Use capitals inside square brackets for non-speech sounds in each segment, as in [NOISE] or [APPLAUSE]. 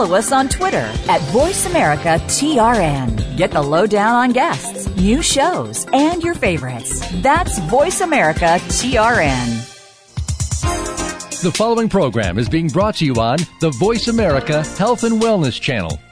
follow us on Twitter at VoiceAmericaTRN. Get the lowdown on guests, new shows, and your favorites. That's VoiceAmericaTRN. The following program is being brought to you on the Voice America Health and Wellness Channel.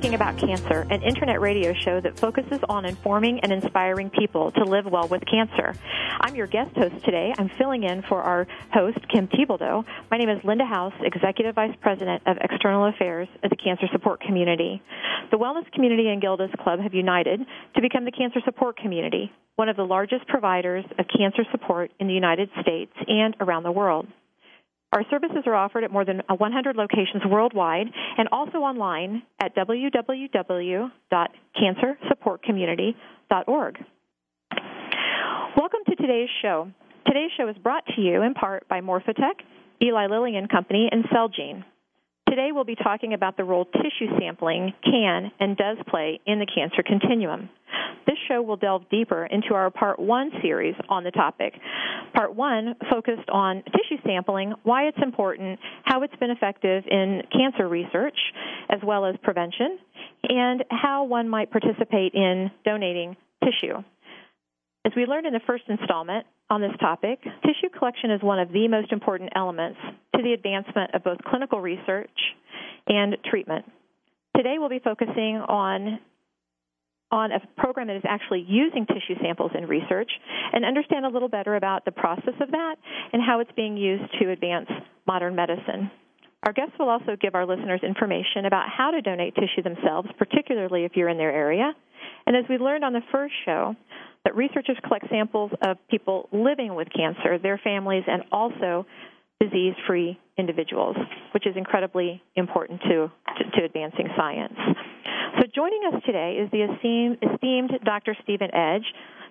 Speaking About Cancer, an internet radio show that focuses on informing and inspiring people to live well with cancer. I'm your guest host today. I'm filling in for our host, Kim Thiboldeaux. My name is Linda House, Executive Vice President of External Affairs at the Cancer Support Community. The Wellness Community and Gilda's Club have united to become the Cancer Support Community, one of the largest providers of cancer support in the United States and around the world. Our services are offered at more than uh, 100 locations worldwide and also online at www.cancersupportcommunity.org. Welcome to today's show. Today's show is brought to you in part by Morphotek, Eli Lilly and Company, and Celgene. Today we'll be talking about the role tissue sampling can and does play in the cancer continuum. This show will delve deeper into our Part 1 series on the topic. Part 1 focused on tissue sampling, why it's important, how it's been effective in cancer research, as well as prevention, and how one might participate in donating tissue. As we learned in the first installment on this topic, tissue collection is one of the most important elements to the advancement of both clinical research and treatment. Today we'll be focusing on on a program that is actually using tissue samples in research and understand a little better about the process of that and how it's being used to advance modern medicine. Our guests will also give our listeners information about how to donate tissue themselves, particularly if you're in their area. And as we learned on the first show, that researchers collect samples of people living with cancer, their families, and also disease free individuals, which is incredibly important to, to, to, advancing science. So, joining us today is the esteemed, esteemed Dr. Stephen Edge.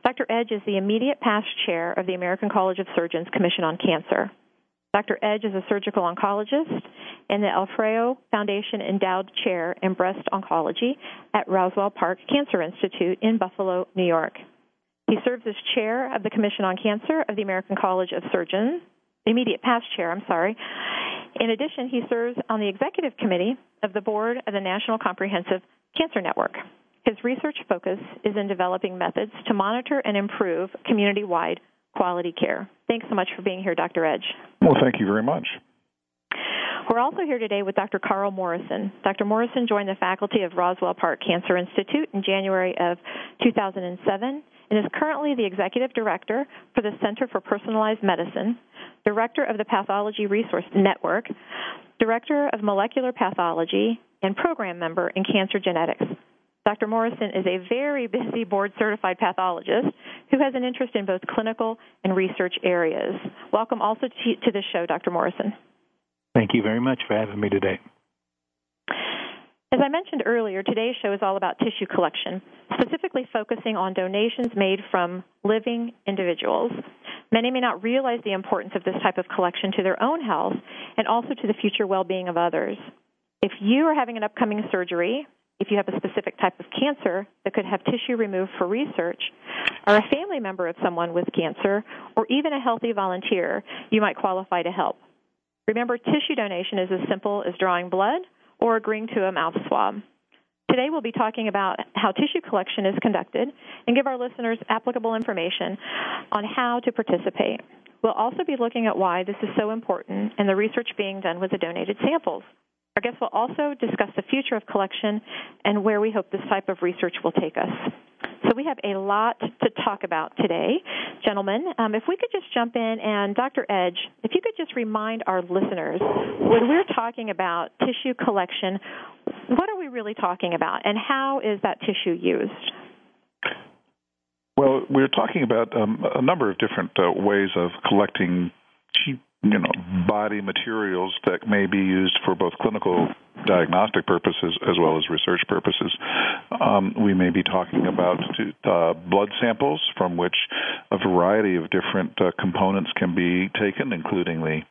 Dr. Edge is the immediate past chair of the American College of Surgeons Commission on Cancer. Dr. Edge is a surgical oncologist and the Alfiero Foundation Endowed Chair in Breast Oncology at Roswell Park Cancer Institute in Buffalo, New York. He serves as chair of the Commission on Cancer of the American College of Surgeons, immediate past chair, I'm sorry. In addition, he serves on the executive committee of the board of the National Comprehensive Cancer Network. His research focus is in developing methods to monitor and improve community wide quality care. Thanks so much for being here, Dr. Edge. Well, thank you very much. We're also here today with Dr. Carl Morrison. Dr. Morrison joined the faculty of Roswell Park Cancer Institute in January of 2007 and is currently the executive director for the Center for Personalized Medicine, director of the Pathology Resource Network, director of molecular pathology, and program member in cancer genetics. Dr. Morrison is a very busy board certified pathologist who has an interest in both clinical and research areas. Welcome also to the show, Dr. Morrison. Thank you very much for having me today. As I mentioned earlier, today's show is all about tissue collection, specifically focusing on donations made from living individuals. Many may not realize the importance of this type of collection to their own health and also to the future well being of others. If you are having an upcoming surgery, if you have a specific type of cancer that could have tissue removed for research, or a family member of someone with cancer, or even a healthy volunteer, you might qualify to help. Remember, tissue donation is as simple as drawing blood or agreeing to a mouth swab. Today we'll be talking about how tissue collection is conducted and give our listeners applicable information on how to participate. We'll also be looking at why this is so important and the research being done with the donated samples. Our guests will also discuss the future of collection and where we hope this type of research will take us. So we have a lot to talk about today. Gentlemen, um, if we could just jump in and Dr. Edge, if you could just remind our listeners when we're talking about tissue collection, what are we really talking about and how is that tissue used? Well, we're talking about um, a number of different uh, ways of collecting you know body materials that may be used for both clinical diagnostic purposes as well as research purposes. Um, we may be talking about uh, blood samples from which a variety of different uh, components can be taken, including the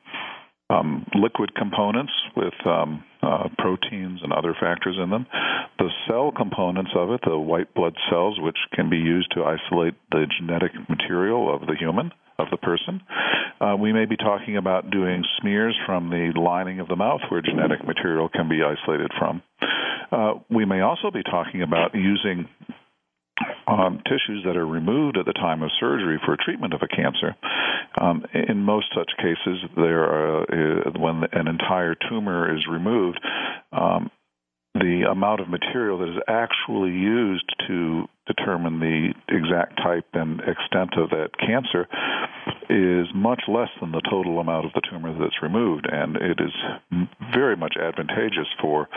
um, liquid components with um, uh, proteins and other factors in them, the cell components of it, the white blood cells, which can be used to isolate the genetic material of the human, of the person. Uh, we may be talking about doing smears from the lining of the mouth where genetic material can be isolated from. Uh, we may also be talking about using um, tissues that are removed at the time of surgery for treatment of a cancer. Um, in most such cases, there are, uh, when an entire tumor is removed, um, the amount of material that is actually used to determine the exact type and extent of that cancer is much less than the total amount of the tumor that's removed, and it is very much advantageous for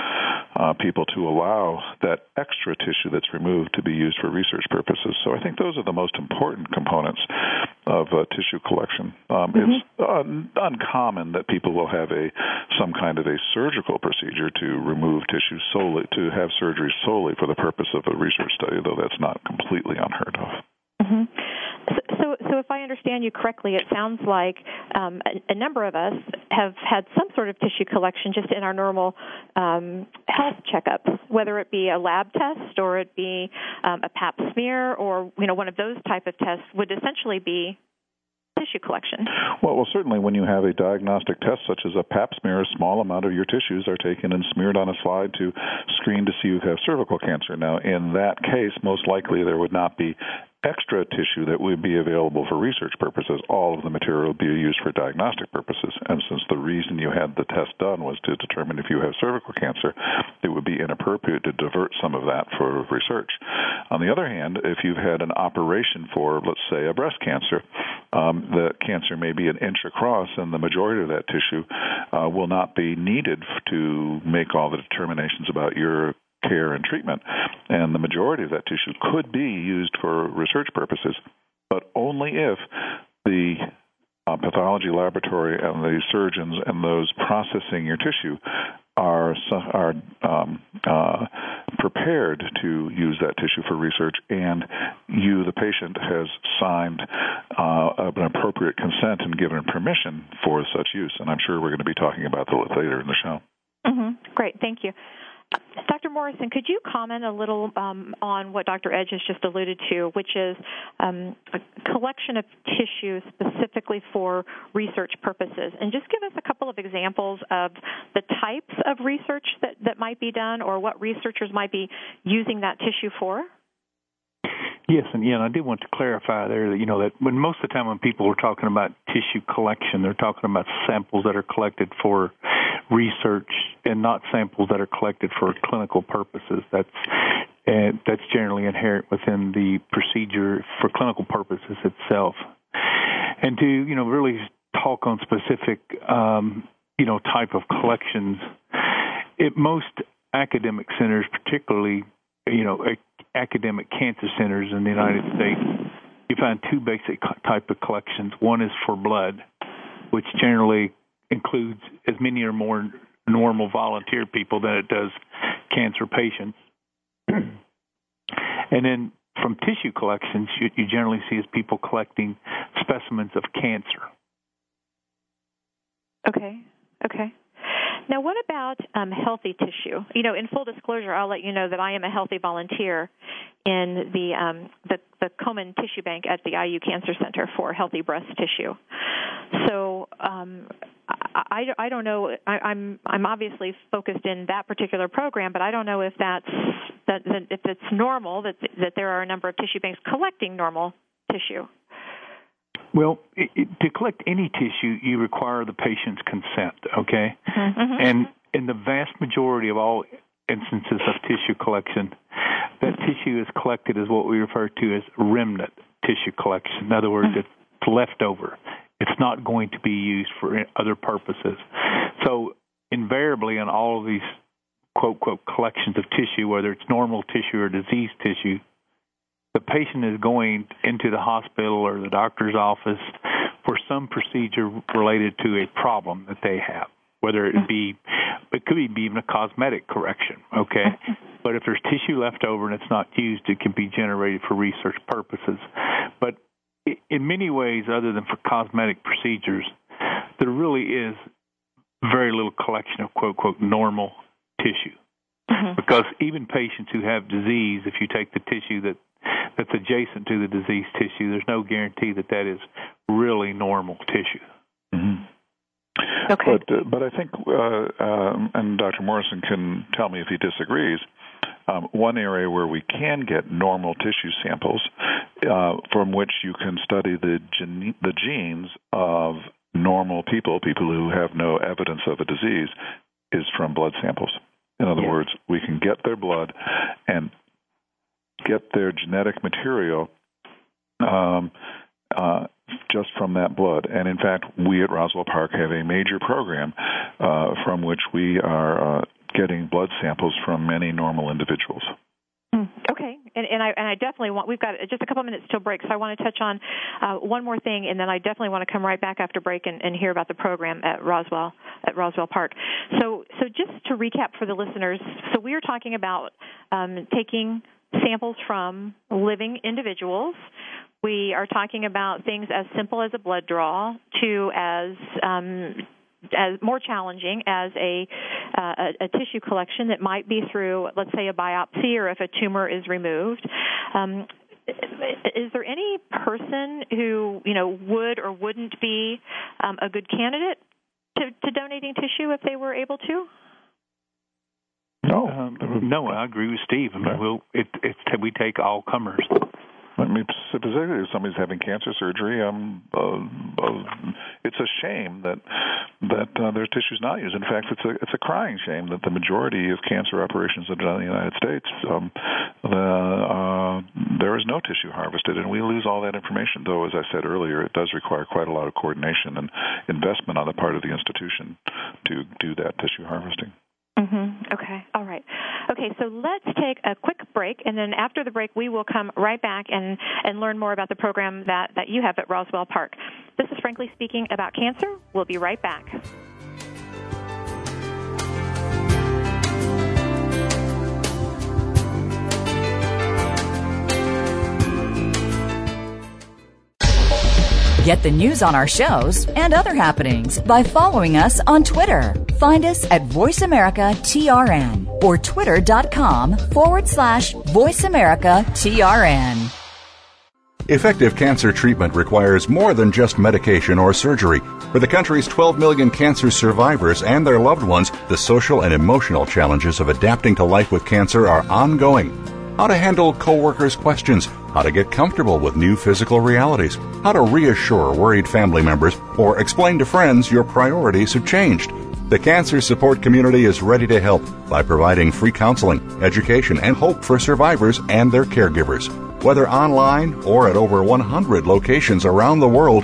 uh, people to allow that extra tissue that's removed to be used for research purposes. So I think those are the most important components of uh, tissue collection. Um, mm-hmm. It's un- uncommon that people will have a some kind of a surgical procedure to remove tissue solely to have surgery solely for the purpose of a research study, though that's not completely unheard of. Mm-hmm. So, so if I understand you correctly, it sounds like um, a, a, number of us have had some sort of tissue collection just in our normal um, health checkups, whether it be a lab test or it be um, a Pap smear or you know one of those type of tests would essentially be tissue collection? Well, well, certainly when you have a diagnostic test such as a pap smear, a small amount of your tissues are taken and smeared on a slide to screen to see if you have cervical cancer. Now, in that case, most likely there would not be extra tissue that would be available for research purposes, all of the material would be used for diagnostic purposes. And since the reason you had the test done was to determine if you have cervical cancer, it would be inappropriate to divert some of that for research. On the other hand, if you've had an operation for, let's say, a breast cancer, um, the cancer may be an inch across, and the majority of that tissue uh, will not be needed to make all the determinations about your care and treatment. And the majority of that tissue could be used for research purposes, but only if the uh, pathology laboratory and the surgeons and those processing your tissue are are um, uh, prepared to use that tissue for research, and you, the patient, has signed uh, an appropriate consent and given permission for such use. And I'm sure we're going to be talking about that later in the show. Mm-hmm. Great, thank you. Dr. Morrison, could you comment a little um, on what Dr. Edge has just alluded to, which is um, a collection of tissue specifically for research purposes? And just give us a couple of examples of the types of research that, that might be done or what researchers might be using that tissue for? Yes, and yeah, and I did want to clarify there that you know that when most of the time when people are talking about tissue collection, they're talking about samples that are collected for research and not samples that are collected for clinical purposes. That's uh, that's generally inherent within the procedure for clinical purposes itself. And to you know really talk on specific um, you know type of collections, it most academic centers, particularly you know academic cancer centers in the United States, you find two basic type of collections. One is for blood, which generally includes as many or more normal volunteer people than it does cancer patients. [CLEARS THROAT] and then from tissue collections, you, you generally see as people collecting specimens of cancer. Okay. Okay. Now, what about um, healthy tissue? You know, in full disclosure, I'll let you know that I am a healthy volunteer in the um, the, the Komen Tissue Bank at the IU Cancer Center for healthy breast tissue. So, um, I, I don't know. I, I'm I'm obviously focused in that particular program, but I don't know if that's that, that if it's normal that that there are a number of tissue banks collecting normal tissue. Well, it, it, to collect any tissue, you require the patient's consent. Okay, mm-hmm. and in the vast majority of all instances of tissue collection, that tissue is collected as what we refer to as remnant tissue collection. In other words, it's leftover. It's not going to be used for other purposes. So, invariably, in all of these quote, quote, collections of tissue, whether it's normal tissue or diseased tissue, the patient is going into the hospital or the doctor's office for some procedure related to a problem that they have, whether it be, it could be even a cosmetic correction, okay? But if there's tissue left over and it's not used, it can be generated for research purposes. But in many ways, other than for cosmetic procedures, there really is very little collection of quote, quote, normal tissue. Mm-hmm. Because even patients who have disease, if you take the tissue that that's adjacent to the diseased tissue, there's no guarantee that that is really normal tissue. Mm-hmm. Okay. But uh, but I think, uh, um, and Dr. Morrison can tell me if he disagrees. Um, one area where we can get normal tissue samples uh, from which you can study the gene, the genes of normal people, people who have no evidence of a disease, is from blood samples. In other yeah. words, we can get their blood and get their genetic material um, uh, just from that blood. And in fact, we at Roswell Park have a major program uh, from which we are uh, getting blood samples from many normal individuals. Hmm. Okay, and, and, I and I definitely want. We've got just a couple minutes till break, so I want to touch on uh, one more thing, and then I definitely want to come right back after break and, and hear about the program at Roswell at Roswell Park. So, so just to recap for the listeners, so we are talking about um, taking samples from living individuals. We are talking about things as simple as a blood draw to as um, as more challenging as a, uh, a, a tissue collection that might be through, let's say, a biopsy or if a tumor is removed. Um, is there any person who you know would or wouldn't be um, a good candidate to, to donating tissue if they were able to? No, um, no, I agree with Steve. I mean, we'll, it, it's we take all comers. I mean, specifically, if somebody's having cancer surgery, um, uh, uh, it's a shame that that uh, their tissue's not used. In fact, it's a it's a crying shame that the majority of cancer operations that are done in the United States, um, the, uh, there is no tissue harvested, and we lose all that information. Though, as I said earlier, it does require quite a lot of coordination and investment on the part of the institution to do that tissue harvesting. Mm-hmm. Okay. All right. Okay. So let's take a quick break, and then after the break, we will come right back and and learn more about the program that that you have at Roswell Park. This is frankly speaking about cancer. We'll be right back. Get the news on our shows and other happenings by following us on Twitter. Find us at VoiceAmericaTRN or twitter.com forward slash VoiceAmericaTRN. Effective cancer treatment requires more than just medication or surgery. For the country's 12 million cancer survivors and their loved ones, the social and emotional challenges of adapting to life with cancer are ongoing how to handle coworkers' questions, how to get comfortable with new physical realities, how to reassure worried family members, or explain to friends your priorities have changed. The cancer support community is ready to help by providing free counseling, education, and hope for survivors and their caregivers. Whether online or at over 100 locations around the world,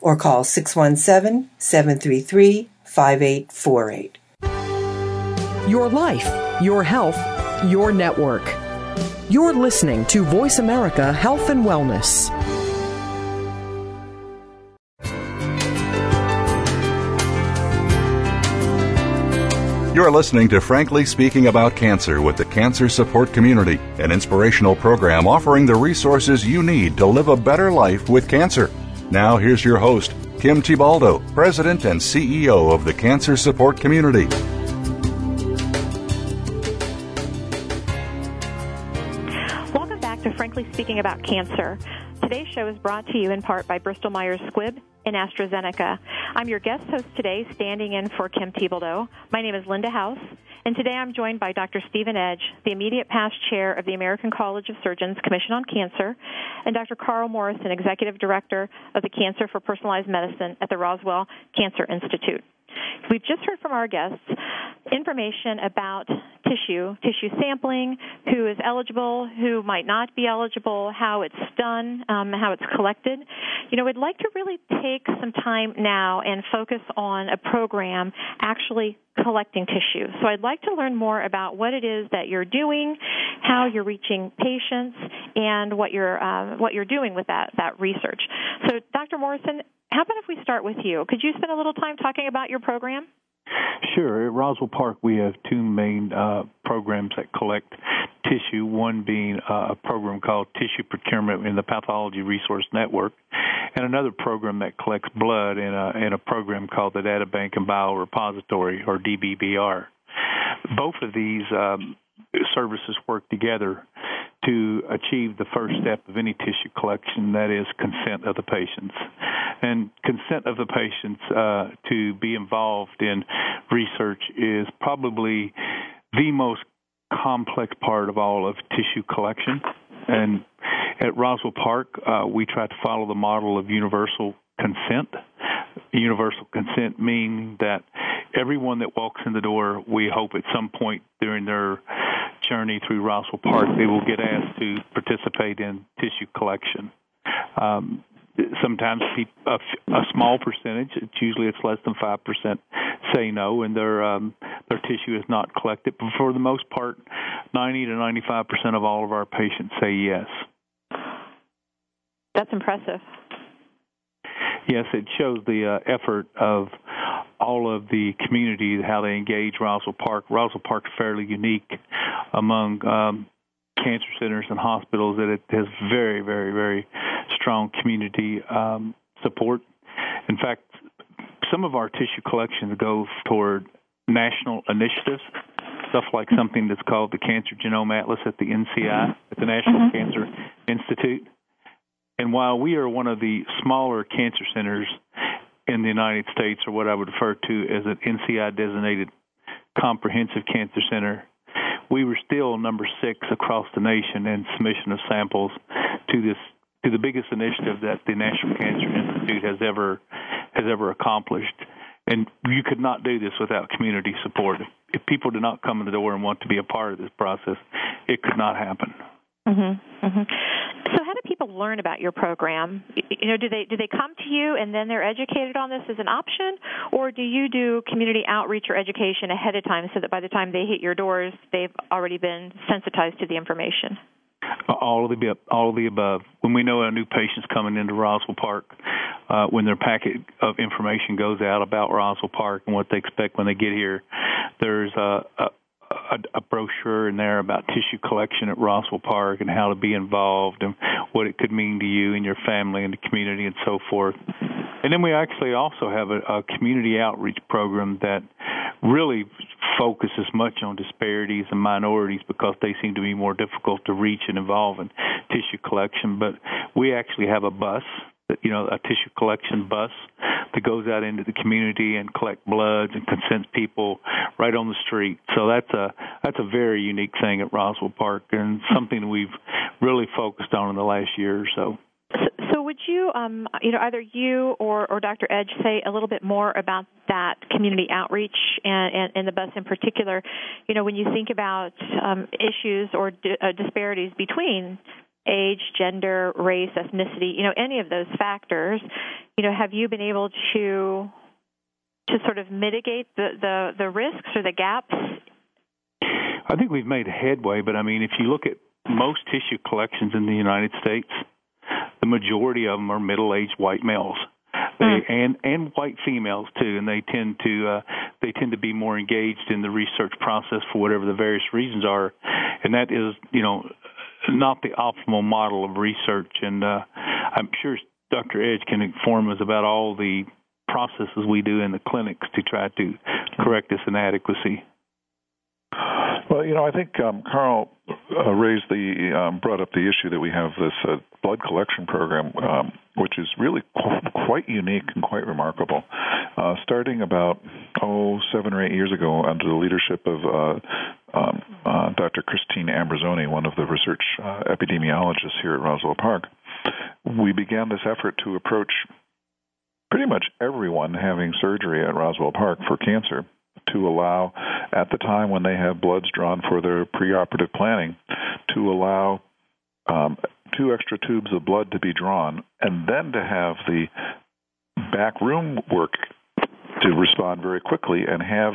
or call 617 733 5848. Your life, your health, your network. You're listening to Voice America Health and Wellness. You're listening to Frankly Speaking About Cancer with the Cancer Support Community, an inspirational program offering the resources you need to live a better life with cancer. Now, here's your host, Kim Thiboldeaux, President and CEO of the Cancer Support Community. Welcome back to Frankly Speaking About Cancer. Today's show is brought to you in part by Bristol Myers Squibb and AstraZeneca. I'm your guest host today, standing in for Kim Thiboldeaux. My name is Linda House, and today I'm joined by Dr. Stephen Edge, the immediate past chair of the American College of Surgeons Commission on Cancer, and Dr. Carl Morrison, executive director of the Cancer for Personalized Medicine at the Roswell Cancer Institute. We've just heard from our guests information about tissue, tissue sampling, who is eligible, who might not be eligible, how it's done, um, how it's collected. You know, we'd like to really take some time now and focus on a program actually collecting tissue. So I'd like to learn more about what it is that you're doing, how you're reaching patients, and what you're uh, what you're doing with that that research. So, Dr. Morrison, how about if we start with you? Could you spend a little time talking about your program? Sure. At Roswell Park, we have two main uh, programs that collect tissue, one being uh, a program called Tissue Procurement in the Pathology Resource Network, and another program that collects blood in a, in a program called the Data Bank and Biorepository, or DBBR. Both of these um, services work together to achieve the first step of any tissue collection, that is consent of the patients. And consent of the patients uh, to be involved in research is probably the most complex part of all of tissue collection. And at Roswell Park, uh, we try to follow the model of universal consent. Universal consent meaning that everyone that walks in the door, we hope at some point during their journey through Roswell Park, they will get asked to participate in tissue collection. Um, sometimes a, a small percentage, it's usually it's less than five percent, say no, and their um, their tissue is not collected. But for the most part, 90 to 95 percent of all of our patients say yes. That's impressive. Yes, it shows the uh, effort of all of the community, how they engage Roswell Park. Roswell Park is fairly unique among um, cancer centers and hospitals that it has very, very, very strong community um, support. In fact, some of our tissue collections go toward national initiatives, stuff like something that's called the Cancer Genome Atlas at the NCI, at the National mm-hmm. Cancer Institute. And while we are one of the smaller cancer centers in the United States, or what I would refer to as an NCI designated comprehensive cancer center, we were still number six across the nation in submission of samples to this to the biggest initiative that the National Cancer Institute has ever has ever accomplished. And you could not do this without community support. If people did not come in the door and want to be a part of this process, it could not happen. Mm-hmm. Mm-hmm. So, how do people learn about your program? You know, do they do they come to you and then they're educated on this as an option, or do you do community outreach or education ahead of time so that by the time they hit your doors, they've already been sensitized to the information? All of the all of the above. When we know a new patient's coming into Roswell Park, uh, when their packet of information goes out about Roswell Park and what they expect when they get here, there's a, a a, a brochure in there about tissue collection at Roswell Park and how to be involved and what it could mean to you and your family and the community and so forth. And then we actually also have a, a community outreach program that really focuses much on disparities and minorities because they seem to be more difficult to reach and involve in tissue collection. But we actually have a bus you know a tissue collection bus that goes out into the community and collect bloods and consents people right on the street. So that's a that's a very unique thing at Roswell Park and something we've really focused on in the last year or so. So, would you, um, you know, either you or, or Dr. Edge say a little bit more about that community outreach and, and, and the bus in particular? You know, when you think about um, issues or di- uh, disparities between age, gender, race, ethnicity, you know, any of those factors, you know, have you been able to to sort of mitigate the, the, the risks or the gaps? I think we've made headway, but I mean, if you look at most tissue collections in the United States, the majority of them are middle-aged white males. They, mm. and and white females too, and they tend to uh, they tend to be more engaged in the research process for whatever the various reasons are, and that is you know not the optimal model of research. And uh, I'm sure Dr. Edge can inform us about all the processes we do in the clinics to try to correct this inadequacy. Well, you know, I think um, Carl uh, raised the um, brought up the issue that we have this uh, blood collection program, um, which is really qu- [LAUGHS] quite unique and quite remarkable. Uh, starting about oh seven or eight years ago, under the leadership of uh, um, uh, Dr. Christine Ambrosone, one of the research uh, epidemiologists here at Roswell Park, we began this effort to approach pretty much everyone having surgery at Roswell Park for cancer to allow, at the time when they have bloods drawn for their preoperative planning, to allow um, two extra tubes of blood to be drawn, and then to have the back room work to respond very quickly and have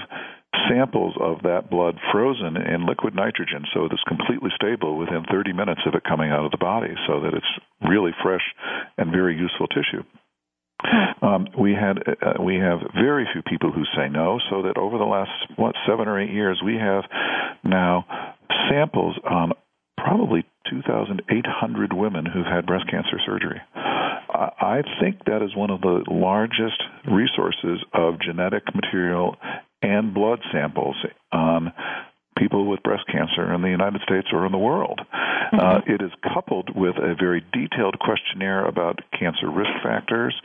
samples of that blood frozen in liquid nitrogen so it's completely stable within 30 minutes of it coming out of the body so that it's really fresh and very useful tissue. Um, we had uh, we have very few people who say no, so that over the last what seven or eight years, we have now samples on probably 2,800 women who've had breast cancer surgery. I think that is one of the largest resources of genetic material and blood samples on people with breast cancer in the United States or in the world. Mm-hmm. Uh, it is coupled with a very detailed questionnaire about cancer risk factors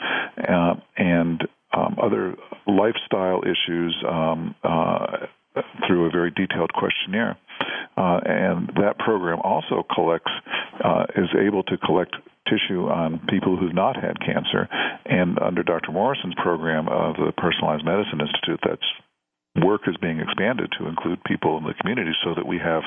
uh, and um, other lifestyle issues um, uh, through a very detailed questionnaire. Uh, and that program also collects, uh, is able to collect tissue on people who've not had cancer. And under Dr. Morrison's program of the Personalized Medicine Institute, that's work is being expanded to include people in the community so that we have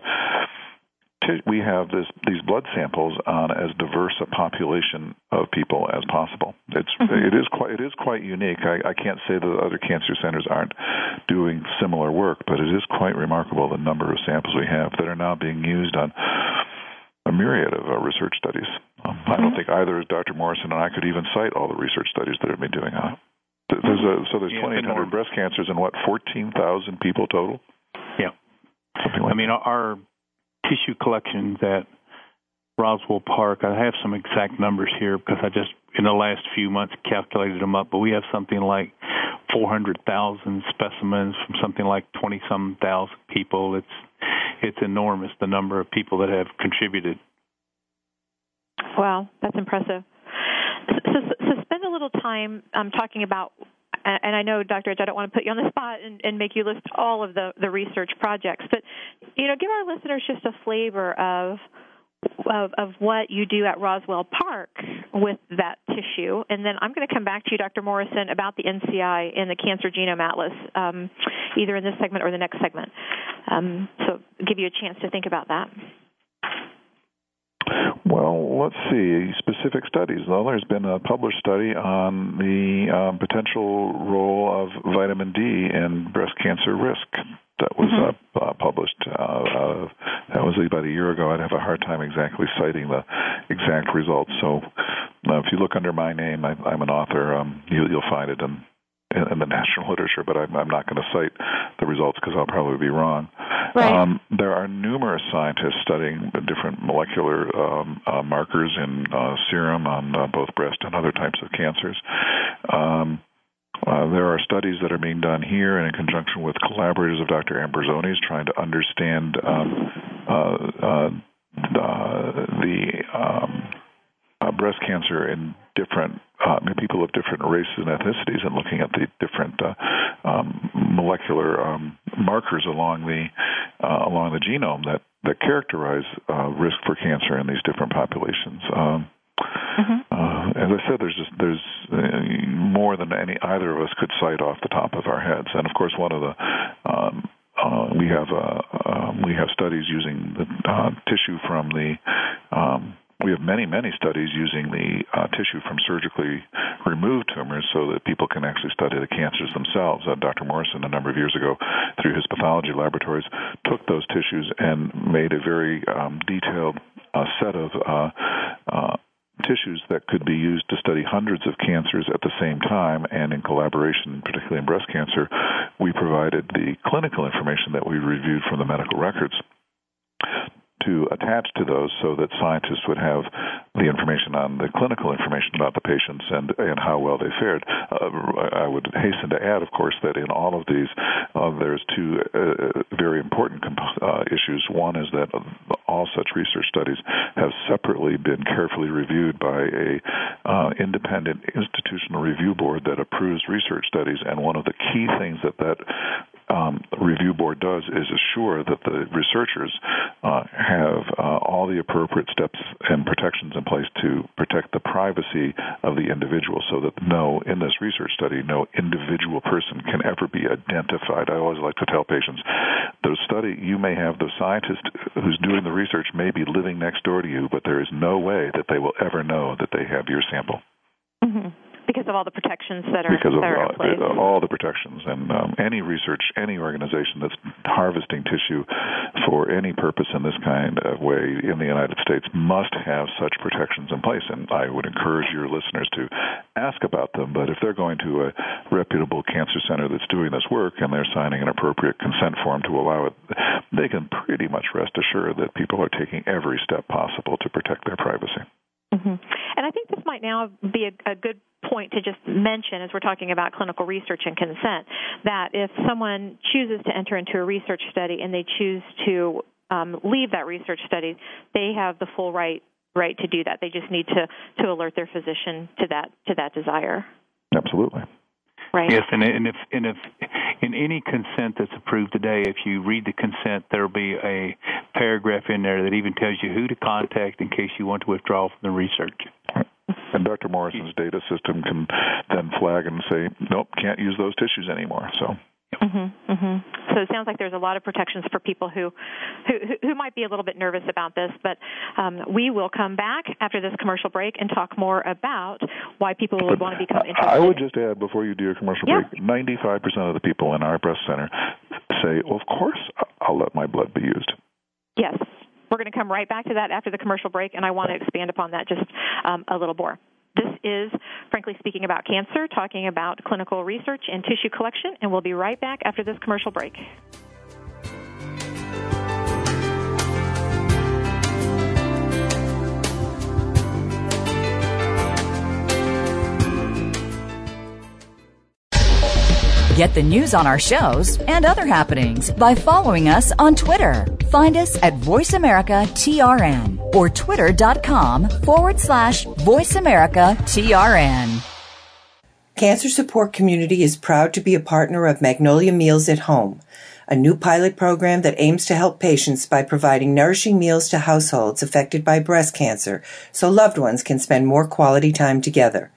we have this, these blood samples on as diverse a population of people as possible. It's mm-hmm. it is quite it is quite unique. I, I can't say that other cancer centers aren't doing similar work, but it is quite remarkable the number of samples we have that are now being used on a myriad of uh, research studies. Um, mm-hmm. I don't mm-hmm. think either Dr. Morrison and I could even cite all the research studies that have been doing on it. There's a, so there's yeah, 2,800 breast cancers and what 14,000 people total. Yeah, something like. I mean, our tissue collections at Roswell Park. I have some exact numbers here because I just in the last few months calculated them up. But we have something like 400,000 specimens from something like 20 some thousand people. It's it's enormous the number of people that have contributed. Wow, that's impressive. So, so spend a little time um, talking about and I know, Dr. Edge, I don't want to put you on the spot and, and, make you list all of the, the research projects, but you know, give our listeners just a flavor of, of of what you do at Roswell Park with that tissue, and then I'm going to come back to you, Dr. Morrison, about the NCI and the Cancer Genome Atlas, um, either in this segment or the next segment. Um, so, give you a chance to think about that. Well, let's see specific studies. Well, there's been a published study on the um, potential role of vitamin D in breast cancer risk. That was mm-hmm. uh, uh, published. Uh, uh, that was about a year ago. I'd have a hard time exactly citing the exact results. So, uh, if you look under my name, I, I'm an author. Um, you, you'll find it in in, in the national literature, but I'm, I'm not going to cite the results because I'll probably be wrong. Right. Um, there are numerous scientists studying different molecular um, uh, markers in uh, serum on uh, both breast and other types of cancers. Um, uh, there are studies that are being done here and in conjunction with collaborators of Dr. Ambrosone's trying to understand um, uh, uh, the um, uh, breast cancer in different uh, people of different races and ethnicities, and looking at the different uh, um, molecular um, markers along the uh, along the genome that that characterize uh, risk for cancer in these different populations. Um, mm-hmm. uh, as I said, there's just there's uh, more than any either of us could cite off the top of our heads, and of course, one of the um, uh, we have uh, uh, we have studies using the uh, tissue from the many, many studies using the uh, tissue from surgically removed tumors so that people can actually study the cancers themselves. Uh, Dr. Morrison, a number of years ago, through his pathology laboratories, took those tissues and made a very um, detailed uh, set of uh, uh, tissues that could be used to study hundreds of cancers at the same time, and in collaboration, particularly in breast cancer, we provided the clinical information that we reviewed from the medical records to attach to those so that scientists would have the information on the clinical information about the patients and, and how well they fared. Uh, I would hasten to add, of course, that in all of these, uh, there's two uh, very important comp- uh, issues. One is that all such research studies have separately been carefully reviewed by a uh, independent institutional review board that approves research studies. And one of the key things that that um, review board does is assure that the researchers uh, have uh, all the appropriate steps and protections in place to protect the privacy of the individual so that no, in this research study, no individual person can ever be identified. I always like to tell patients the study, you may have the scientist who's doing the research may be living next door to you, but there is no way that they will ever know that they have your sample. Mm-hmm because of all the protections that are because of that are all, in place. all the protections and um, any research, any organization that's harvesting tissue for any purpose in this kind of way in the United States must have such protections in place. And I would encourage your listeners to ask about them. But if they're going to a reputable cancer center that's doing this work and they're signing an appropriate consent form to allow it, they can pretty much rest assured that people are taking every step possible to protect their privacy. Mm-hmm. And I think this might now be a, a good point to just mention as we're talking about clinical research and consent that if someone chooses to enter into a research study and they choose to um, leave that research study, they have the full right right to do that. They just need to to alert their physician to that to that desire. Absolutely. Right. Yes, and, and if and if in any consent that's approved today, if you read the consent, there'll be a paragraph in there that even tells you who to contact in case you want to withdraw from the research. And Dr. Morrison's data system can then flag and say, nope, can't use those tissues anymore. So Mm-hmm, mm-hmm. So it sounds like there's a lot of protections for people who, who who might be a little bit nervous about this. But um, we will come back after this commercial break and talk more about why people would want to become interested. I would just add before you do your commercial yeah. break, 95% of the people in our breast center say, well, "Of course, I'll let my blood be used." Yes. We're going to come right back to that after the commercial break, and I want to expand upon that just um, a little more. This is Frankly Speaking About Cancer, talking about clinical research and tissue collection, and we'll be right back after this commercial break. Get the news on our shows and other happenings by following us on Twitter. Find us at VoiceAmericaTRN or twitter.com forward slash VoiceAmericaTRN. Cancer Support Community is proud to be a partner of Magnolia Meals at Home, a new pilot program that aims to help patients by providing nourishing meals to households affected by breast cancer so loved ones can spend more quality time together.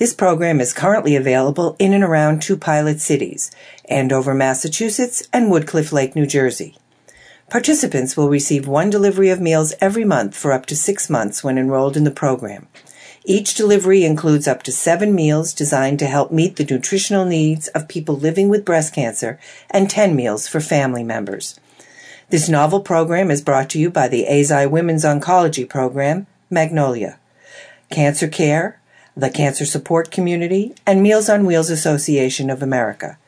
This program is currently available in and around two pilot cities, Andover, Massachusetts and Woodcliff Lake, New Jersey. Participants will receive one delivery of meals every month for up to six months when enrolled in the program. Each delivery includes up to seven meals designed to help meet the nutritional needs of people living with breast cancer and 10 meals for family members. This novel program is brought to you by the Eisai Women's Oncology Program, Magnolia. Cancer Care, the Cancer Support Community, and Meals on Wheels Association of America.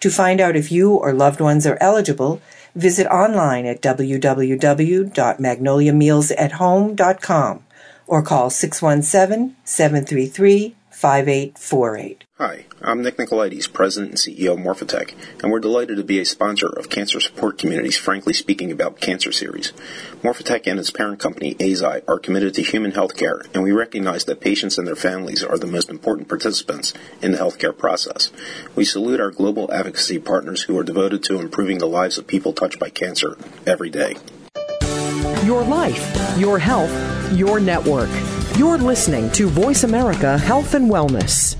To find out if you or loved ones are eligible, visit online at www.magnoliamealsathome.com or call 617 733 5848. Hi, I'm Nick Nicolaides, President and CEO of Morphotek, and we're delighted to be a sponsor of Cancer Support Community's Frankly Speaking About Cancer series. Morphotek and its parent company, Eisai, are committed to human health care, and we recognize that patients and their families are the most important participants in the healthcare process. We salute our global advocacy partners who are devoted to improving the lives of people touched by cancer every day. your life, your health, your network. You're listening to Voice America Health and Wellness.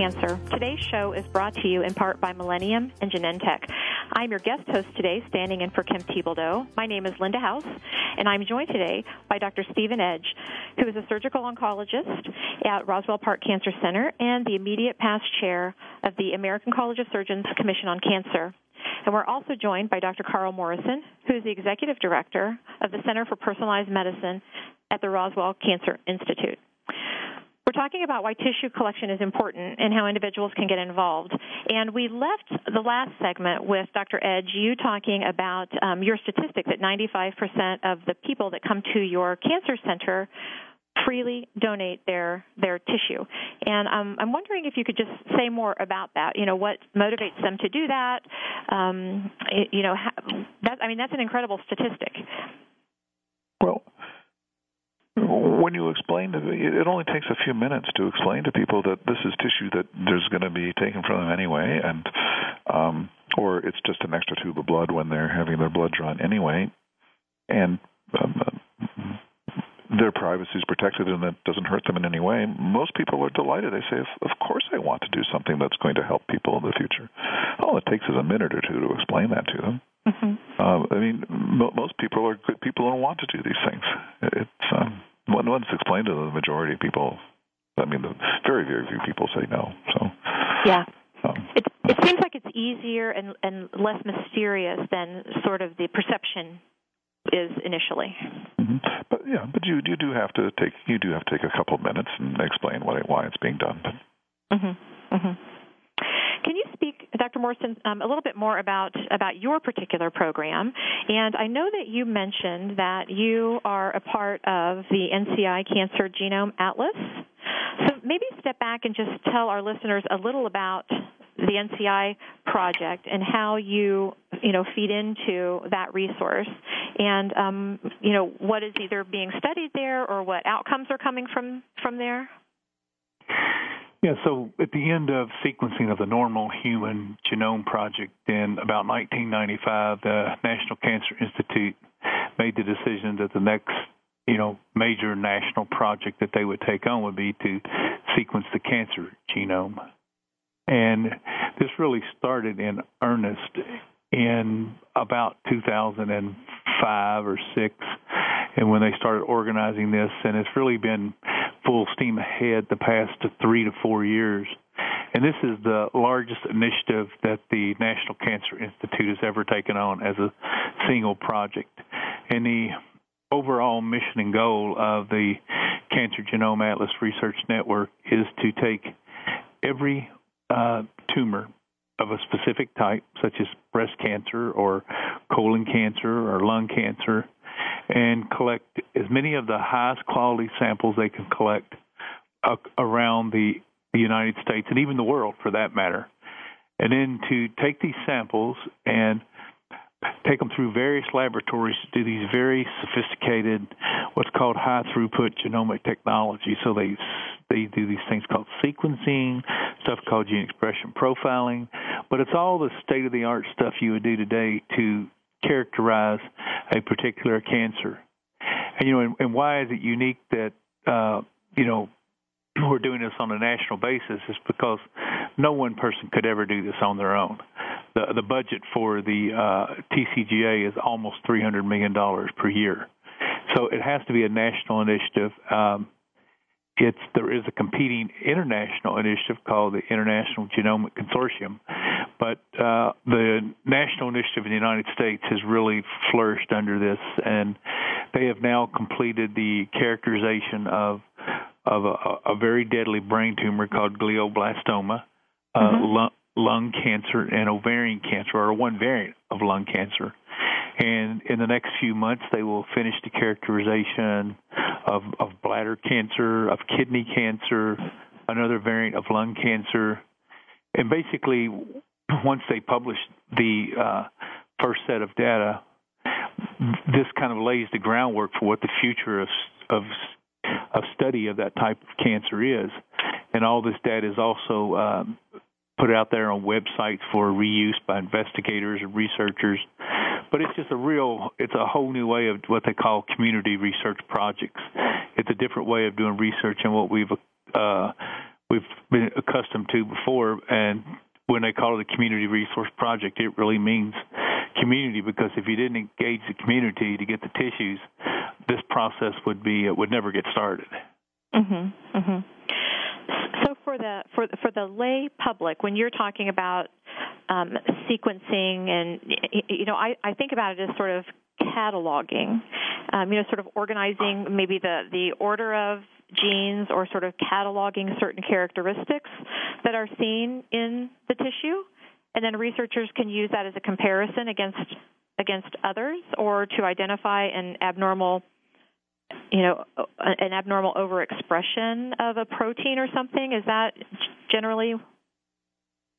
Cancer. Today's show is brought to you in part by Millennium and Genentech. I'm your guest host today, standing in for Kim Thiboldeaux. My name is Linda House, and I'm joined today by Dr. Stephen Edge, who is a surgical oncologist at Roswell Park Cancer Center and the immediate past chair of the American College of Surgeons Commission on Cancer. And we're also joined by Dr. Carl Morrison, who is the executive director of the Center for Personalized Medicine at the Roswell Cancer Institute. We're talking about why tissue collection is important and how individuals can get involved. And we left the last segment with Dr. Edge, you talking about um, your statistic that 95% of the people that come to your cancer center freely donate their their tissue. And um, I'm wondering if you could just say more about that. You know, what motivates them to do that? Um, you know, that I mean, that's an incredible statistic. Well, when you explain to it only takes a few minutes to explain to people that this is tissue that there's going to be taken from them anyway and um or it's just an extra tube of blood when they're having their blood drawn anyway and um, their privacy is protected and it doesn't hurt them in any way. Most people are delighted. They say, "Of course, I want to do something that's going to help people in the future." All it takes is a minute or two to explain that to them. Mm-hmm. Uh, I mean, most people are good people and want to do these things. It's um, once explained to the majority of people, I mean, the very, very few people say no. So yeah. Um, it, it seems like it's easier and, and less mysterious than sort of the perception is initially. Mm-hmm. But yeah, but you you do have to take you do have to take a couple of minutes and explain why why it's being done. But. Mm-hmm. Mm-hmm. Can you speak, Dr. Morrison, um, a little bit more about about your particular program? And I know that you mentioned that you are a part of the NCI Cancer Genome Atlas. So maybe step back and just tell our listeners a little about the NCI project and how you you know feed into that resource and um, you know what is either being studied there or what outcomes are coming from from there. Yeah, so at the end of sequencing of the normal human genome project in about 1995, the National Cancer Institute made the decision that the next, you know, major national project that they would take on would be to sequence the cancer genome. And this really started in earnest in about 2005 or 6 and when they started organizing this and it's really been full steam ahead the past three to four years. And this is the largest initiative that the National Cancer Institute has ever taken on as a single project. And the overall mission and goal of the Cancer Genome Atlas Research Network is to take every uh, tumor of a specific type, such as breast cancer or colon cancer or lung cancer, and collect as many of the highest quality samples they can collect uh, around the, the United States and even the world for that matter. And then to take these samples and take them through various laboratories to do these very sophisticated, what's called high throughput genomic technology. So they they do these things called sequencing, stuff called gene expression profiling, but it's all the state of the art stuff you would do today to characterize a particular cancer. And you know, and, and why is it unique that uh, you know [CLEARS THROAT] we're doing this on a national basis? Is because no one person could ever do this on their own. The the budget for the uh, TCGA is almost three hundred million dollars per year, so it has to be a national initiative. Um, it's there is a competing international initiative called the International Genomic Consortium, but uh, the national initiative in the United States has really flourished under this, and they have now completed the characterization of of a, a very deadly brain tumor called glioblastoma, uh, mm-hmm. lung, lung cancer, and ovarian cancer, or one variant of lung cancer. and in the next few months they will finish the characterization of, of bladder cancer, of kidney cancer, another variant of lung cancer, and basically [LAUGHS] once they publish the uh, first set of data, this kind of lays the groundwork for what the future of of of study of that type of cancer is, and all this data is also um, put out there on websites for reuse by investigators and researchers. But it's just a real, it's a whole new way of what they call community research projects. It's a different way of doing research than what we've uh, we've been accustomed to before. And when they call it a community resource project, it really means community because if you didn't engage the community to get the tissues, this process would be it would never get started. Mhm. Mhm. So for the for for the lay public, when you're talking about um, sequencing, and you know, I, I think about it as sort of cataloging, um, you know, sort of organizing maybe the the order of genes or sort of cataloging certain characteristics that are seen in the tissue, and then researchers can use that as a comparison against against others or to identify an abnormal you know an abnormal overexpression of a protein or something. Is that generally?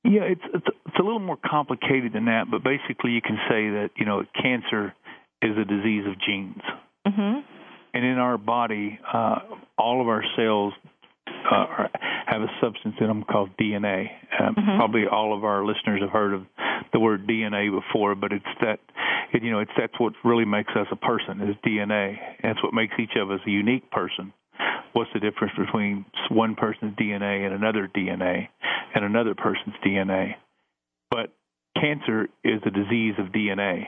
Yeah it's it's, it's a little more complicated than that but basically you can say that you know cancer is a disease of genes. Mm-hmm. And in our body uh, all of our cells uh, have a substance in them called DNA. Um, mm-hmm. Probably all of our listeners have heard of the word DNA before, but it's that it, you know it's that's what really makes us a person is DNA. That's what makes each of us a unique person. What's the difference between one person's DNA and another DNA and another person's DNA? But cancer is a disease of DNA,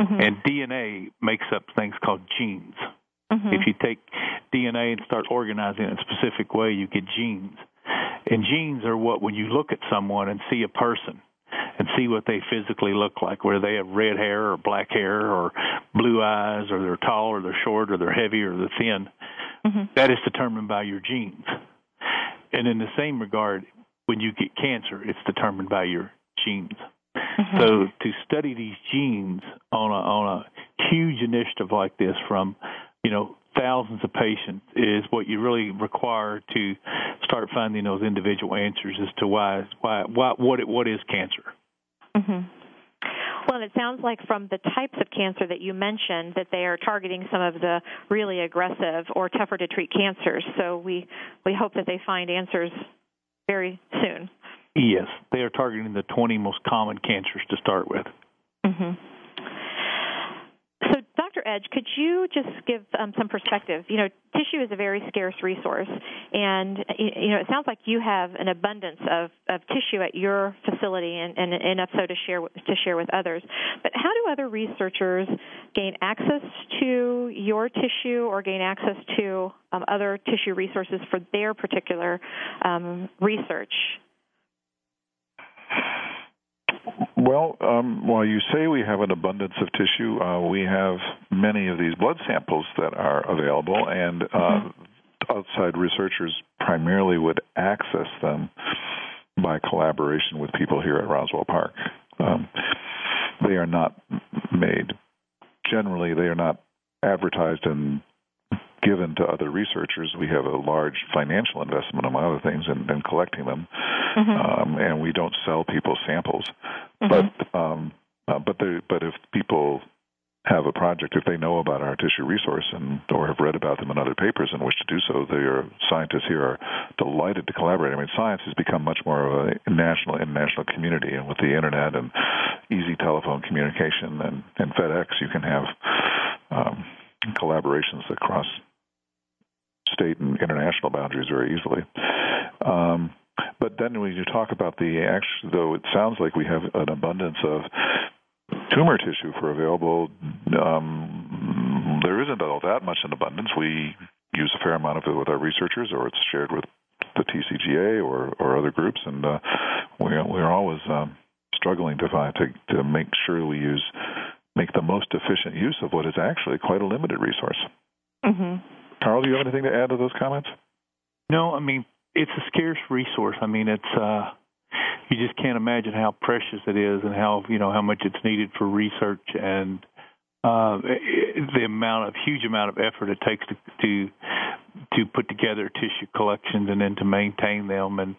mm-hmm. and DNA makes up things called genes. Mm-hmm. If you take DNA and start organizing it in a specific way, you get genes. And genes are what, when you look at someone and see a person and see what they physically look like, whether they have red hair or black hair or blue eyes or they're tall or they're short or they're heavy or they're thin, mm-hmm. that is determined by your genes. And in the same regard, when you get cancer, it's determined by your genes. Mm-hmm. So to study these genes on a on a huge initiative like this from you know thousands of patients is what you really require to start finding those individual answers as to why why, why what it, what is cancer. Mm-hmm. Well, it sounds like from the types of cancer that you mentioned that they are targeting some of the really aggressive or tougher to treat cancers. So we we hope that they find answers very soon. Yes, they are targeting the 20 most common cancers to start with. Mm-hmm. Dr. Edge, could you just give um, some perspective? You know, tissue is a very scarce resource, and you know, it sounds like you have an abundance of, of tissue at your facility, and, and enough so to share to share with others. But how do other researchers gain access to your tissue, or gain access to um, other tissue resources for their particular um, research? Well, um, while you say we have an abundance of tissue, uh, we have many of these blood samples that are available, and uh, mm-hmm. outside researchers primarily would access them by collaboration with people here at Roswell Park. Um, they are not made. Generally, they are not advertised and given to other researchers. We have a large financial investment, among other things, in, in collecting them, mm-hmm. um, and we don't sell people samples. Mm-hmm. But um, uh, but they, but if people have a project, if they know about our tissue resource and or have read about them in other papers and wish to do so, are scientists here are delighted to collaborate. I mean, science has become much more of a national international community, and with the internet and easy telephone communication and, and FedEx, you can have um, collaborations across state and international boundaries very easily. Um, but then when you talk about the actual, though it sounds like we have an abundance of tumor tissue for available, um, there isn't all that much in abundance. We use a fair amount of it with our researchers, or it's shared with the TCGA or, or other groups, and uh, we're, we're always um, struggling to find to, to make sure we use make the most efficient use of what is actually quite a limited resource. Mm-hmm. Carl, do you have anything to add to those comments? No, I mean it's a scarce resource. I mean it's uh you just can't imagine how precious it is and how you know how much it's needed for research and uh, the amount of huge amount of effort it takes to to to put together tissue collections and then to maintain them and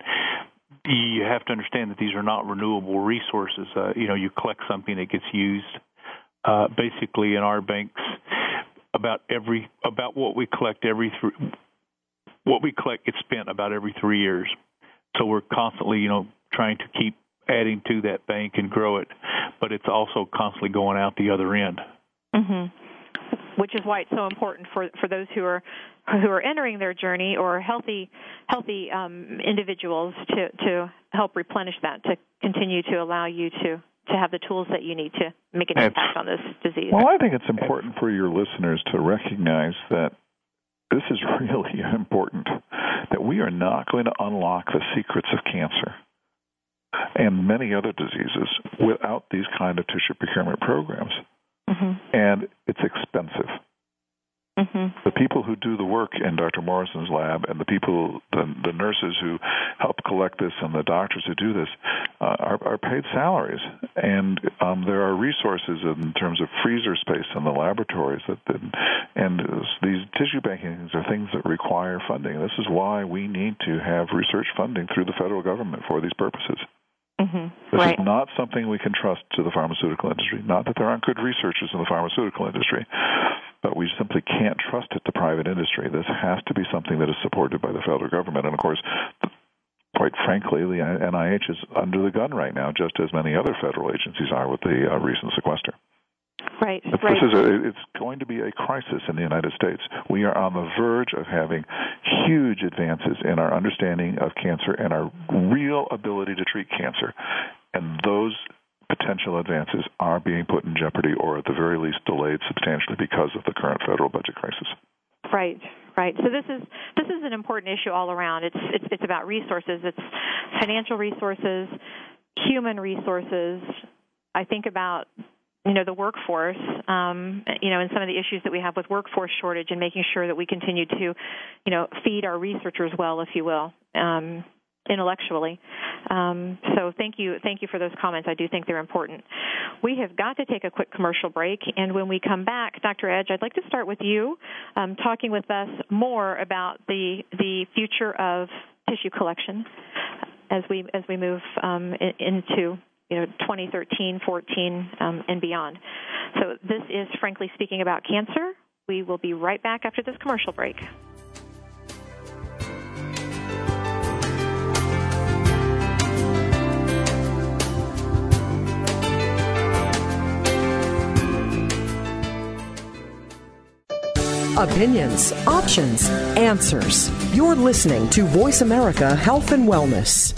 you have to understand that these are not renewable resources. Uh, you know, you collect something that gets used. Uh, basically, in our banks, about every about what we collect every th- what we collect gets spent about every three years. So we're constantly, you know, trying to keep adding to that bank and grow it, but it's also constantly going out the other end. Mm-hmm. Which is why it's so important for for those who are who are entering their journey or healthy healthy um, individuals to to help replenish that to continue to allow you to to have the tools that you need to make an impact on this disease. Well, I think it's important for your listeners to recognize that this is [LAUGHS] really important that we are not going to unlock the secrets of cancer and many other diseases without these kind of tissue procurement programs. Mm-hmm. And it's expensive. Mm-hmm. The people who do the work in Dr. Morrison's lab and the people, the, the nurses who help collect this and the doctors who do this uh, are, are paid salaries. And um, there are resources in terms of freezer space in the laboratories. That, that and these tissue bankings are things that require funding. This is why we need to have research funding through the federal government for these purposes. Mm-hmm. This right. is not something we can trust to the pharmaceutical industry. Not that there aren't good researchers in the pharmaceutical industry, but we simply can't trust it to private industry. This has to be something that is supported by the federal government. And of course, quite frankly, the NIH is under the gun right now, just as many other federal agencies are with the uh, recent sequester. Right. This right. is a, it's going to be a crisis in the United States. We are on the verge of having huge advances in our understanding of cancer and our real ability to treat cancer. And those potential advances are being put in jeopardy or at the very least delayed substantially because of the current federal budget crisis. Right, right. So this is this is an important issue all around. It's it's, it's about resources. It's financial resources, human resources. I think about you know the workforce um, you know and some of the issues that we have with workforce shortage and making sure that we continue to you know feed our researchers well if you will um, intellectually. Um, so thank you thank you for those comments. I do think they're important. We have got to take a quick commercial break and when we come back dr edge i'd like to start with you um, talking with us more about the the future of tissue collection as we as we move um, into you know 2013, 14, um, and beyond. So this is frankly speaking about cancer. We will be right back after this commercial break. Opinions, options, answers. You're listening to Voice America Health and Wellness.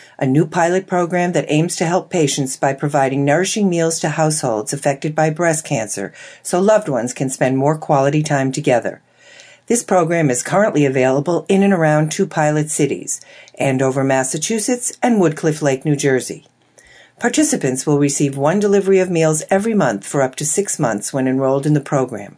a new pilot program that aims to help patients by providing nourishing meals to households affected by breast cancer so loved ones can spend more quality time together. This program is currently available in and around two pilot cities, Andover, Massachusetts and Woodcliff Lake, New Jersey. Participants will receive one delivery of meals every month for up to six months when enrolled in the program.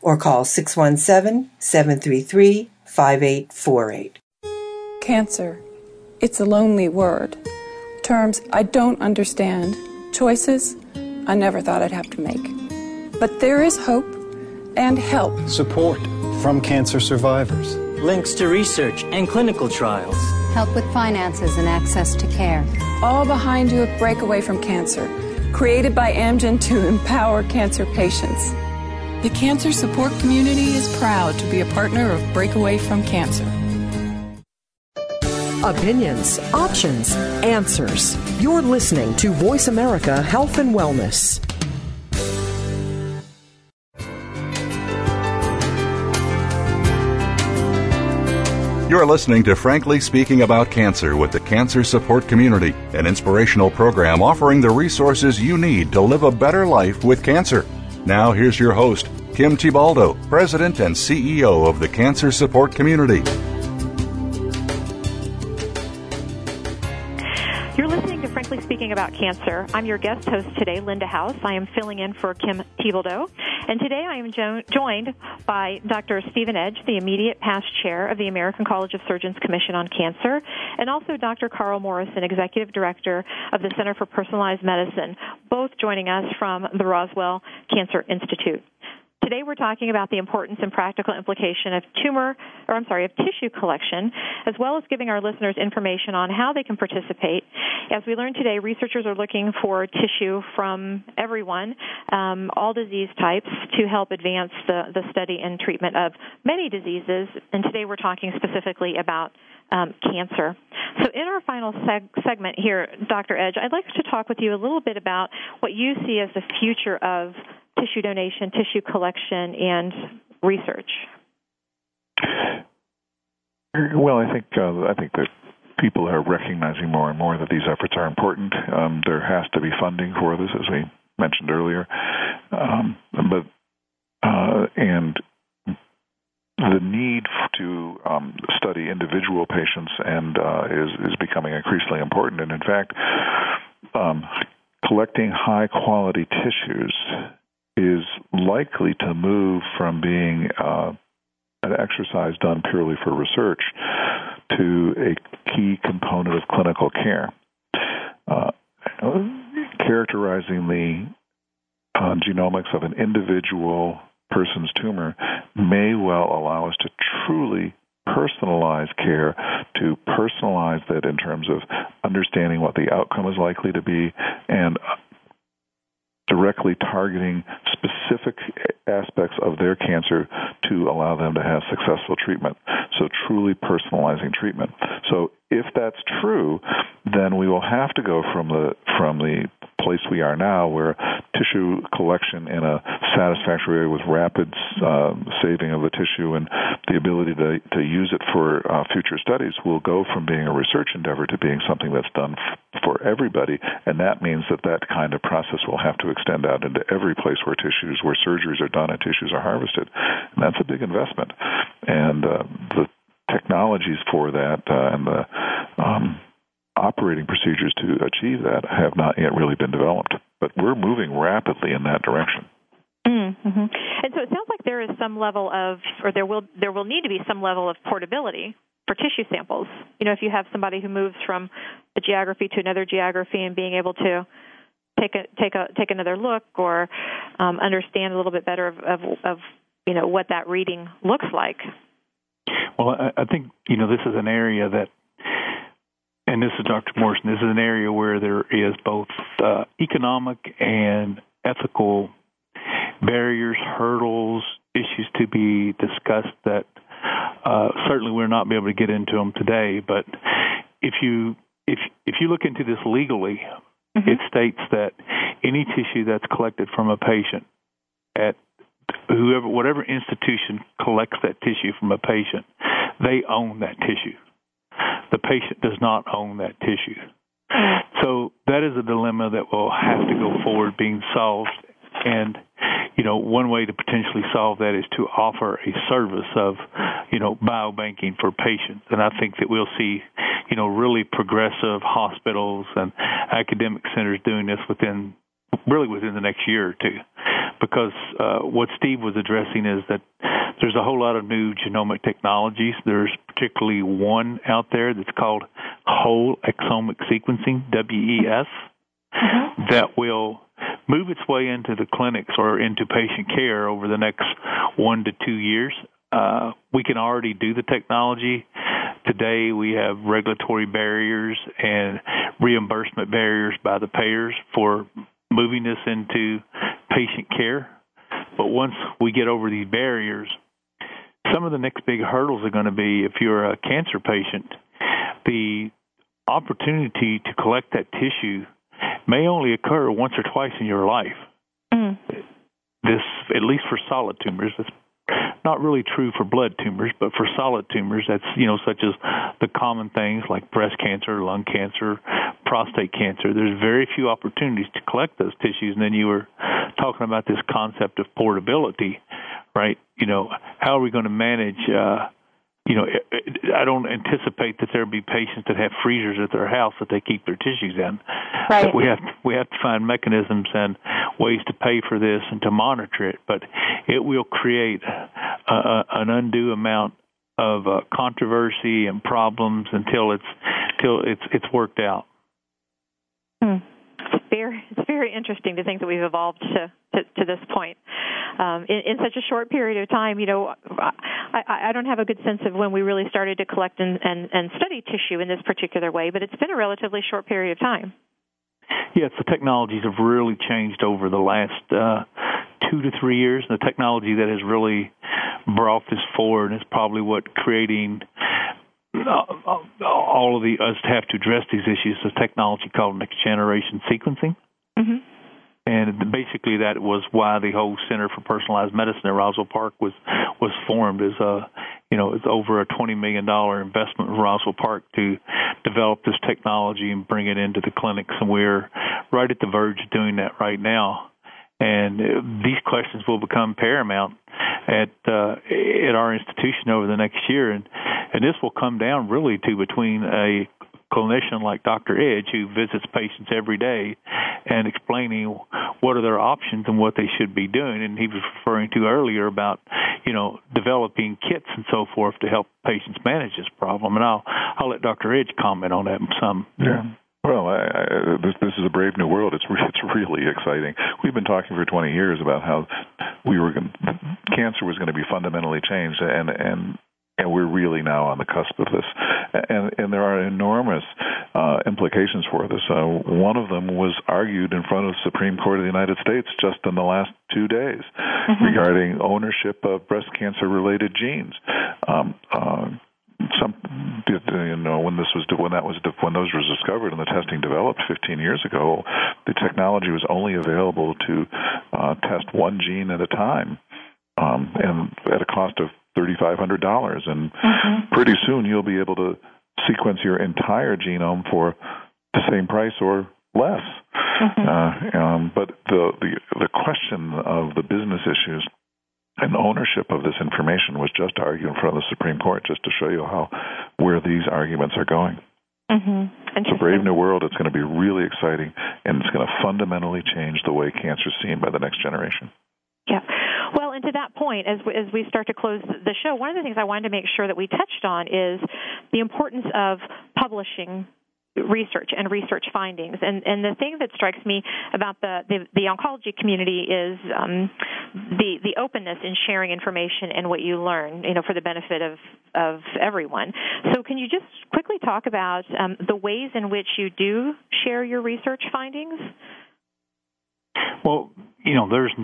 or call 617 733 5848. Cancer. It's a lonely word. Terms I don't understand. Choices I never thought I'd have to make. But there is hope and help. Support from cancer survivors. Links to research and clinical trials. Help with finances and access to care. All behind you at Breakaway from Cancer, created by Amgen to empower cancer patients. The cancer support community is proud to be a partner of Breakaway from Cancer. Opinions, options, answers. You're listening to Voice America Health and Wellness. You're listening to Frankly Speaking About Cancer with the Cancer Support Community, an inspirational program offering the resources you need to live a better life with cancer. Now, here's your host, Kim Thiboldeaux, President and CEO of the Cancer Support Community. Speaking About Cancer. I'm your guest host today, Linda House. I am filling in for Kim Thiboldeaux. And today I am jo- joined by Dr. Stephen Edge, the immediate past chair of the American College of Surgeons Commission on Cancer, and also Dr. Carl Morrison, executive director of the Center for Personalized Medicine, both joining us from the Roswell Cancer Institute. Today we're talking about the importance and practical implication of tumor, or I'm sorry, of tissue collection, as well as giving our listeners information on how they can participate. As we learned today, researchers are looking for tissue from everyone, um, all disease types, to help advance the, the study and treatment of many diseases. And today we're talking specifically about um, cancer. So, in our final seg- segment here, Dr. Edge, I'd like to talk with you a little bit about what you see as the future of tissue donation, tissue collection, and research? Well, I think uh, I think that people are recognizing more and more that these efforts are important. Um, there has to be funding for this, as we mentioned earlier, um, but uh, and the need to um, study individual patients and uh, is is becoming increasingly important. And in fact, um, collecting high quality tissues is likely to move from being uh, an exercise done purely for research to a key component of clinical care. Uh, characterizing the uh, genomics of an individual person's tumor may well allow us to truly personalize care, to personalize that in terms of understanding what the outcome is likely to be and directly targeting specific aspects of their cancer to allow them to have successful treatment. So, truly personalizing treatment. So, if that's true, then we will have to go from the from the place we are now, where tissue collection in a satisfactory way with rapid uh, saving of the tissue and the ability to, to use it for uh, future studies, will go from being a research endeavor to being something that's done f- for everybody. And that means that that kind of process will have to extend out into every place where tissues, where surgeries are done and tissues are harvested. And that's a big investment. And uh, the technologies for that uh, and the um, operating procedures to achieve that have not yet really been developed. But we're moving rapidly in that direction. Mm-hmm. And so it sounds like there is some level of, or there will there will need to be some level of portability for tissue samples. You know, if you have somebody who moves from a geography to another geography and being able to take a take a take another look or um, understand a little bit better of, of, of you know what that reading looks like. Well, I, I think you know this is an area that and this is Dr. Morrison, this is an area where there is both uh, economic and ethical barriers, hurdles, issues to be discussed that uh, certainly we're not be able to get into them today. But if you if if you look into this legally, mm-hmm. it states that any tissue that's collected from a patient at whoever whatever institution collects that tissue from a patient, they own that tissue the patient does not own that tissue. So that is a dilemma that will have to go forward being solved. And, you know, one way to potentially solve that is to offer a service of, you know, biobanking for patients. And I think that we'll see, you know, really progressive hospitals and academic centers doing this within really within the next year or two. Because uh, what Steve was addressing is that there's a whole lot of new genomic technologies. There's particularly one out there that's called whole exomic sequencing, WES, mm-hmm. that will move its way into the clinics or into patient care over the next one to two years. Uh, we can already do the technology. Today, we have regulatory barriers and reimbursement barriers by the payers for moving this into patient care. but once we get over these barriers, some of the next big hurdles are going to be if you're a cancer patient, the opportunity to collect that tissue may only occur once or twice in your life. Mm. This, at least for solid tumors, not really true for blood tumors, but for solid tumors, that's you know such as the common things like breast cancer, lung cancer, prostate cancer. There's very few opportunities to collect those tissues, and then you were talking about this concept of portability, right? You know, how are we going to manage? Uh, you know, I don't anticipate that there'll be patients that have freezers at their house that they keep their tissues in. Right. We have we have to find mechanisms and ways to pay for this and to monitor it, but it will create a, an undue amount of uh, controversy and problems until it's till it's it's worked out. Hmm very it's [LAUGHS] very interesting to think that we've evolved to to, to this point um, in, in such a short period of time. You know, I, I don't have a good sense of when we really started to collect and, and, and study tissue in this particular way, but it's been a relatively short period of time. Yes, the technologies have really changed over the last uh, two to three years. The technology that has really brought this forward is probably what creating all of the us have to address these issues is technology called next generation sequencing. Mm-hmm. And basically, that was why the whole Center for Personalized Medicine at Roswell Park was was formed. As a you know, it's over a twenty million dollar investment in Roswell Park to develop this technology and bring it into the clinics, and we're right at the verge of doing that right now. And these questions will become paramount at uh, at our institution over the next year, and and this will come down really to between a clinician like Dr. Edge who visits patients every day and explaining what are their options and what they should be doing. And he was referring to earlier about, you know, developing kits and so forth to help patients manage this problem. And I'll I'll let Dr. Edge comment on that some. Yeah. Well, I, I, this, this is a brave new world. It's [LAUGHS] it's really exciting. We've been talking for 20 years about how we were going, cancer was going to be fundamentally changed, and and and we're really now on the cusp of this. And, and there are enormous uh, implications for this. Uh, one of them was argued in front of the Supreme Court of the United States just in the last two days mm-hmm. regarding ownership of breast cancer related genes. Um, uh, some you know when this was when that was when those were discovered and the testing developed 15 years ago the technology was only available to uh, test one gene at a time um, and at a cost of $3,500. And mm-hmm. pretty soon you'll be able to sequence your entire genome for the same price or less. Mm-hmm. Uh, um, but the, the the question of the business issues and ownership of this information was just argued in front of the Supreme Court, just to show you how where these arguments are going. Mm-hmm. A brave new world. It's going to be really exciting, and it's going to fundamentally change the way cancer is seen by the next generation. Yeah. Well, and to that point, as we, as we start to close the show, one of the things I wanted to make sure that we touched on is the importance of publishing research and research findings. And and the thing that strikes me about the the, the oncology community is um, the the openness in sharing information and what you learn, you know, for the benefit of of everyone. So can you just quickly talk about um, the ways in which you do share your research findings? Well, you know, there's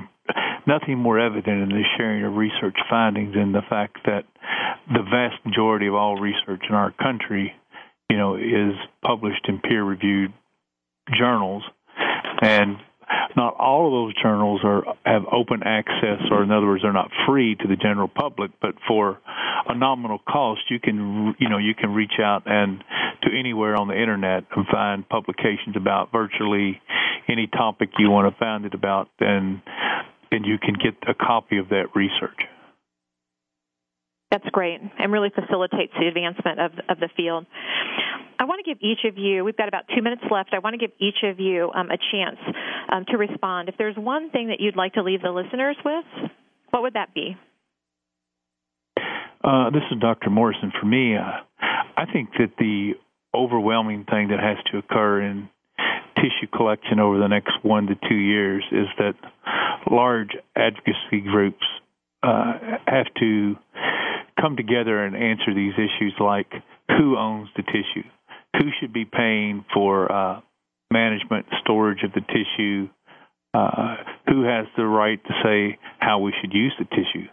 nothing more evident in the sharing of research findings than the fact that the vast majority of all research in our country, you know, is published in peer-reviewed journals, and not all of those journals are have open access, or in other words, they're not free to the general public. But for a nominal cost, you can you know you can reach out and to anywhere on the internet and find publications about virtually any topic you want to find it about, and and you can get a copy of that research. That's great and really facilitates the advancement of, of the field. I want to give each of you, we've got about two minutes left, I want to give each of you um, a chance um, to respond. If there's one thing that you'd like to leave the listeners with, what would that be? Uh, this is Dr. Morrison. For me, uh, I think that the overwhelming thing that has to occur in tissue collection over the next one to two years is that large advocacy groups uh, have to come together and answer these issues like who owns the tissue, who should be paying for uh, management, storage of the tissue, Uh, who has the right to say how we should use the tissue?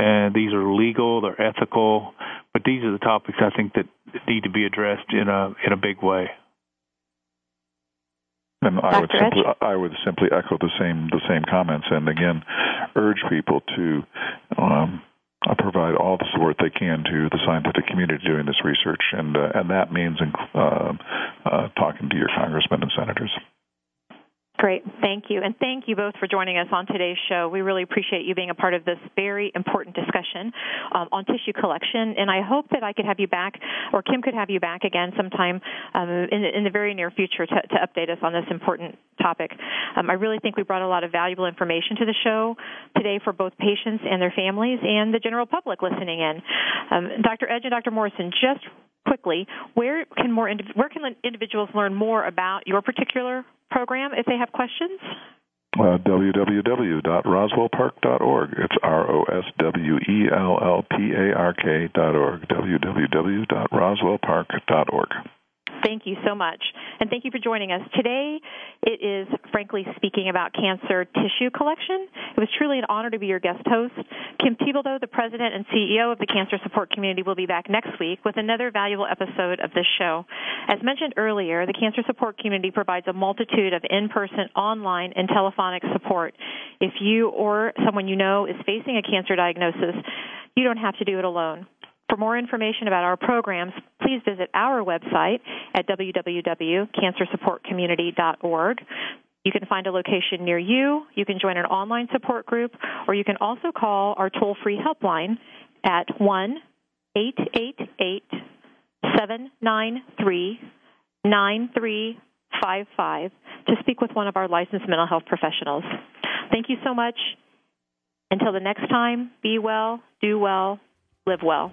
And these are legal, they're ethical, but these are the topics I think that need to be addressed in a in a big way. And I would simply I would simply echo the same the same comments, and again urge people to um, provide all the support they can to the scientific community doing this research, and uh, and that means uh, uh, talking to your congressmen and senators. Great. Thank you. And thank you both for joining us on today's show. We really appreciate you being a part of this very important discussion um, on tissue collection. And I hope that I could have you back, or Kim could have you back again sometime um, in, the, in, the, very near future to, to, update us on this important topic. Um, I really think we brought a lot of valuable information to the show today for both patients and their families and the general public listening in. Um, Dr. Edge and Dr. Morrison, just quickly, where can more where can individuals learn more about your particular program if they have questions? Uh, www.roswellpark.org. It's R O S W E L L P A R K dot org. www.roswellpark.org. Thank you so much. And thank you for joining us. Today, it is frankly speaking about cancer tissue collection. It was truly an honor to be your guest host. Kim Thiboldeaux, the president and CEO of the Cancer Support Community, will be back next week with another valuable episode of this show. As mentioned earlier, the Cancer Support Community provides a multitude of in person, online, and telephonic support. If you or someone you know is facing a cancer diagnosis, you don't have to do it alone. For more information about our programs, please visit our website at www.cancersupportcommunity.org. You can find a location near you, you can join an online support group, or you can also call our toll free helpline at 1 888 793 9355 to speak with one of our licensed mental health professionals. Thank you so much. Until the next time, be well, do well, live well.